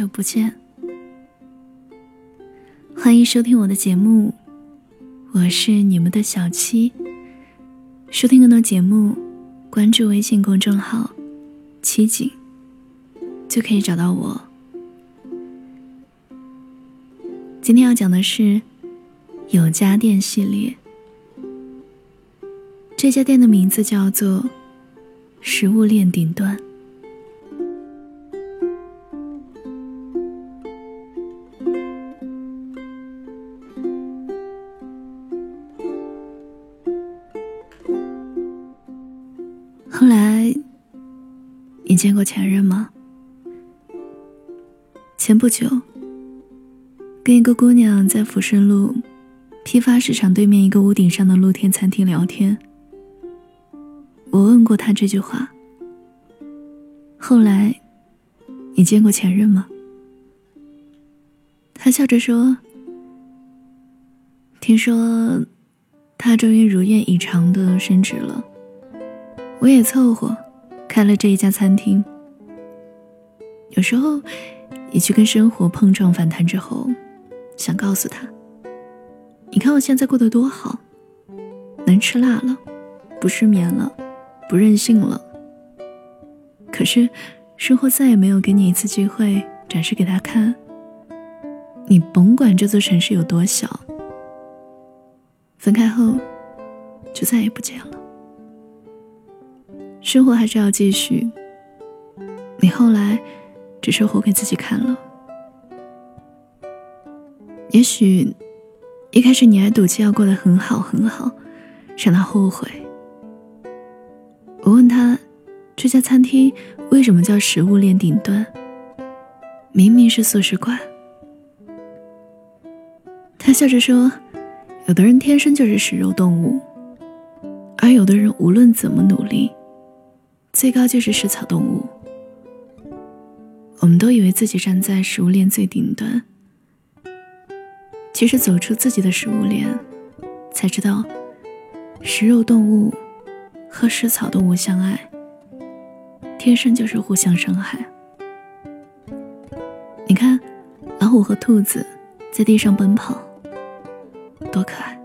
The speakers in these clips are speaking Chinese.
久不见，欢迎收听我的节目，我是你们的小七。收听更多节目，关注微信公众号“七景”，就可以找到我。今天要讲的是有家店系列，这家店的名字叫做“食物链顶端”。见过前任吗？前不久，跟一个姑娘在抚顺路批发市场对面一个屋顶上的露天餐厅聊天。我问过她这句话。后来，你见过前任吗？她笑着说：“听说，他终于如愿以偿的升职了。”我也凑合，开了这一家餐厅。有时候，你去跟生活碰撞反弹之后，想告诉他：“你看我现在过得多好，能吃辣了，不失眠了，不任性了。”可是，生活再也没有给你一次机会展示给他看。你甭管这座城市有多小，分开后，就再也不见了。生活还是要继续。你后来只是活给自己看了。也许一开始你还赌气要过得很好很好，让他后悔。我问他，这家餐厅为什么叫食物链顶端？明明是素食馆。他笑着说：“有的人天生就是食肉动物，而有的人无论怎么努力。”最高就是食草动物。我们都以为自己站在食物链最顶端，其实走出自己的食物链，才知道，食肉动物和食草动物相爱，天生就是互相伤害。你看，老虎和兔子在地上奔跑，多可爱。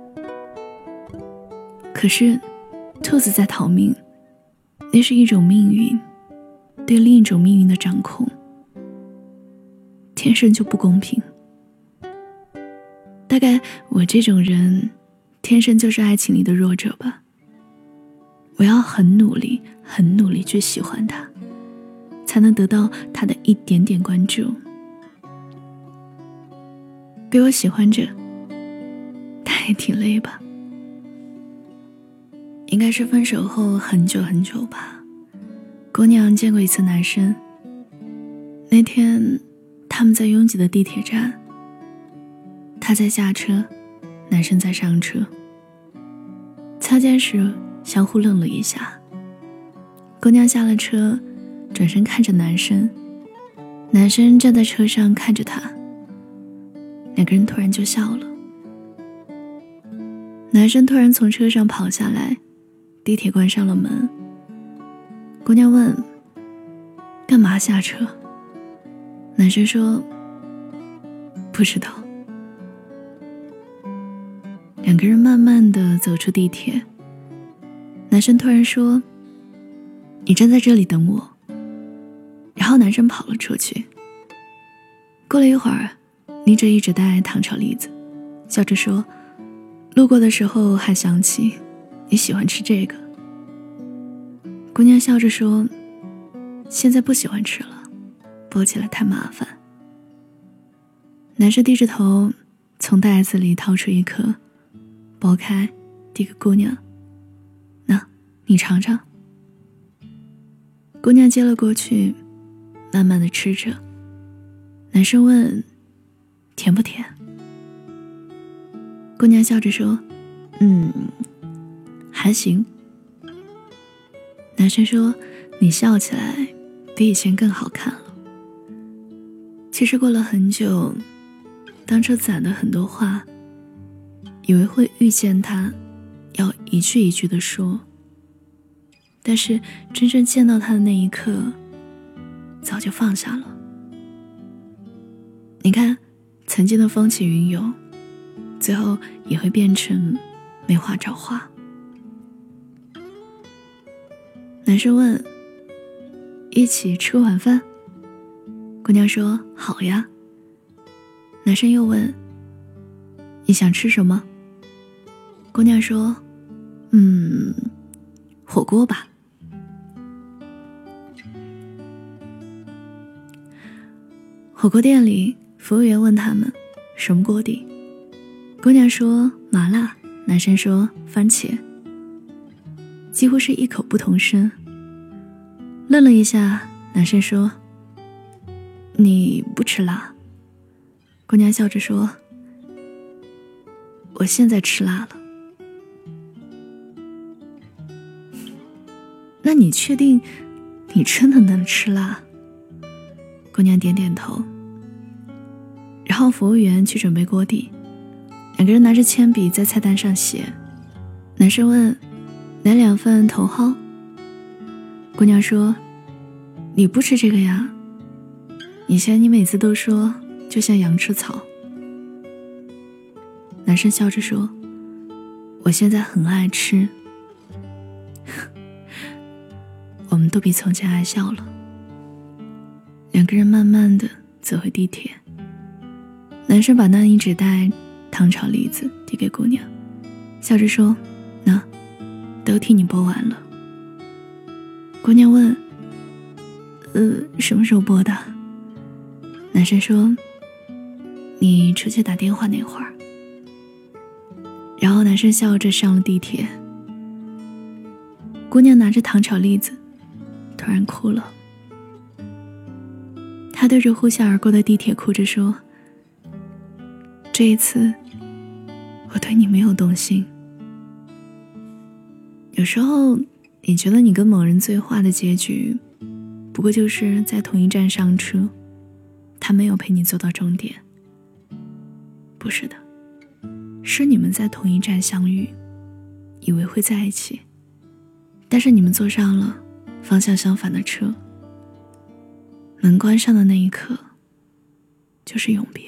可是，兔子在逃命。那是一种命运，对另一种命运的掌控，天生就不公平。大概我这种人，天生就是爱情里的弱者吧。我要很努力，很努力去喜欢他，才能得到他的一点点关注。被我喜欢着，他也挺累吧。应该是分手后很久很久吧。姑娘见过一次男生。那天，他们在拥挤的地铁站。她在下车，男生在上车。擦肩时相互愣了一下。姑娘下了车，转身看着男生。男生站在车上看着她。两个人突然就笑了。男生突然从车上跑下来。地铁关上了门。姑娘问：“干嘛下车？”男生说：“不知道。”两个人慢慢的走出地铁。男生突然说：“你站在这里等我。”然后男生跑了出去。过了一会儿，妮着一直带糖炒栗子，笑着说：“路过的时候还想起。”你喜欢吃这个？姑娘笑着说：“现在不喜欢吃了，剥起来太麻烦。”男生低着头，从袋子里掏出一颗，剥开，递给姑娘：“那，你尝尝。”姑娘接了过去，慢慢的吃着。男生问：“甜不甜？”姑娘笑着说：“嗯。”还行。男生说：“你笑起来比以前更好看了。”其实过了很久，当初攒的很多话，以为会遇见他，要一句一句的说。但是真正见到他的那一刻，早就放下了。你看，曾经的风起云涌，最后也会变成没话找话。男生问：“一起吃晚饭？”姑娘说：“好呀。”男生又问：“你想吃什么？”姑娘说：“嗯，火锅吧。”火锅店里，服务员问他们：“什么锅底？”姑娘说：“麻辣。”男生说：“番茄。”几乎是异口不同声。愣了一下，男生说：“你不吃辣？”姑娘笑着说：“我现在吃辣了。”那你确定你真的能吃辣？姑娘点点头。然后服务员去准备锅底，两个人拿着铅笔在菜单上写。男生问。来两份茼蒿。姑娘说：“你不吃这个呀？以前你每次都说就像羊吃草。”男生笑着说：“我现在很爱吃。” 我们都比从前爱笑了。两个人慢慢的走回地铁。男生把那一纸袋糖炒栗子递给姑娘，笑着说：“那。”都替你剥完了。姑娘问：“呃，什么时候播的？”男生说：“你出去打电话那会儿。”然后男生笑着上了地铁。姑娘拿着糖炒栗子，突然哭了。她对着呼啸而过的地铁哭着说：“这一次，我对你没有动心。”有时候，你觉得你跟某人最坏的结局，不过就是在同一站上车，他没有陪你走到终点。不是的，是你们在同一站相遇，以为会在一起，但是你们坐上了方向相反的车，门关上的那一刻，就是永别。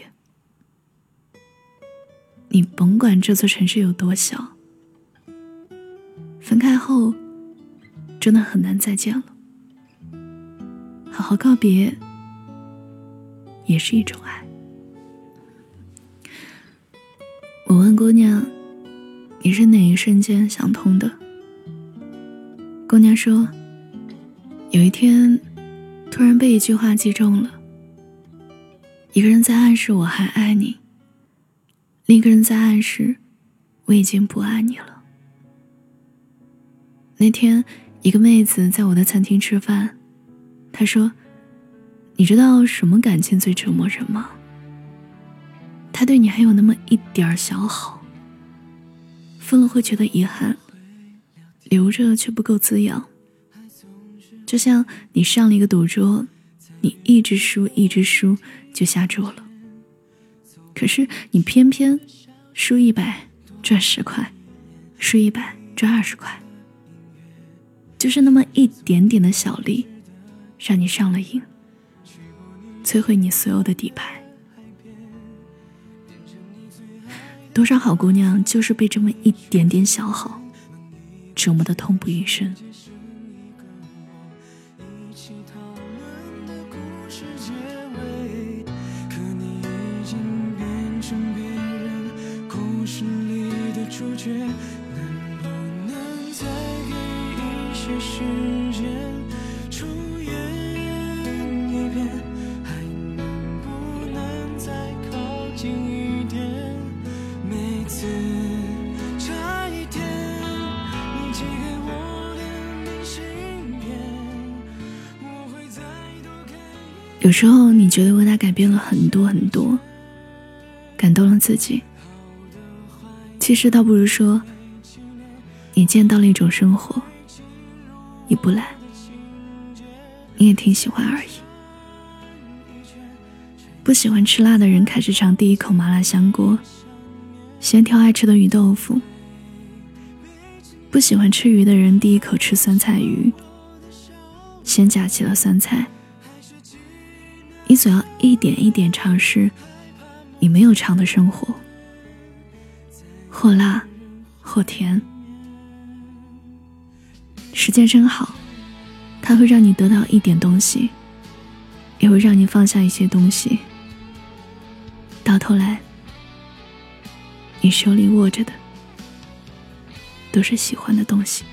你甭管这座城市有多小。分开后，真的很难再见了。好好告别，也是一种爱。我问姑娘：“你是哪一瞬间想通的？”姑娘说：“有一天，突然被一句话击中了。一个人在暗示我还爱你，另一个人在暗示我已经不爱你了。”那天，一个妹子在我的餐厅吃饭，她说：“你知道什么感情最折磨人吗？他对你还有那么一点小好，分了会觉得遗憾，留着却不够滋养。就像你上了一个赌桌，你一直输，一直输，就下注了。可是你偏偏输一百赚十块，输一百赚二十块。”就是那么一点点的小利，让你上了瘾，摧毁你所有的底牌。多少好姑娘就是被这么一点点小好折磨的痛不欲生。有时候你觉得为他改变了很多很多，感动了自己，其实倒不如说，你见到了一种生活。你不懒，你也挺喜欢而已。不喜欢吃辣的人开始尝第一口麻辣香锅，先挑爱吃的鱼豆腐。不喜欢吃鱼的人第一口吃酸菜鱼，先夹起了酸菜。你总要一点一点尝试你没有尝的生活，或辣，或甜。时间真好，它会让你得到一点东西，也会让你放下一些东西。到头来，你手里握着的，都是喜欢的东西。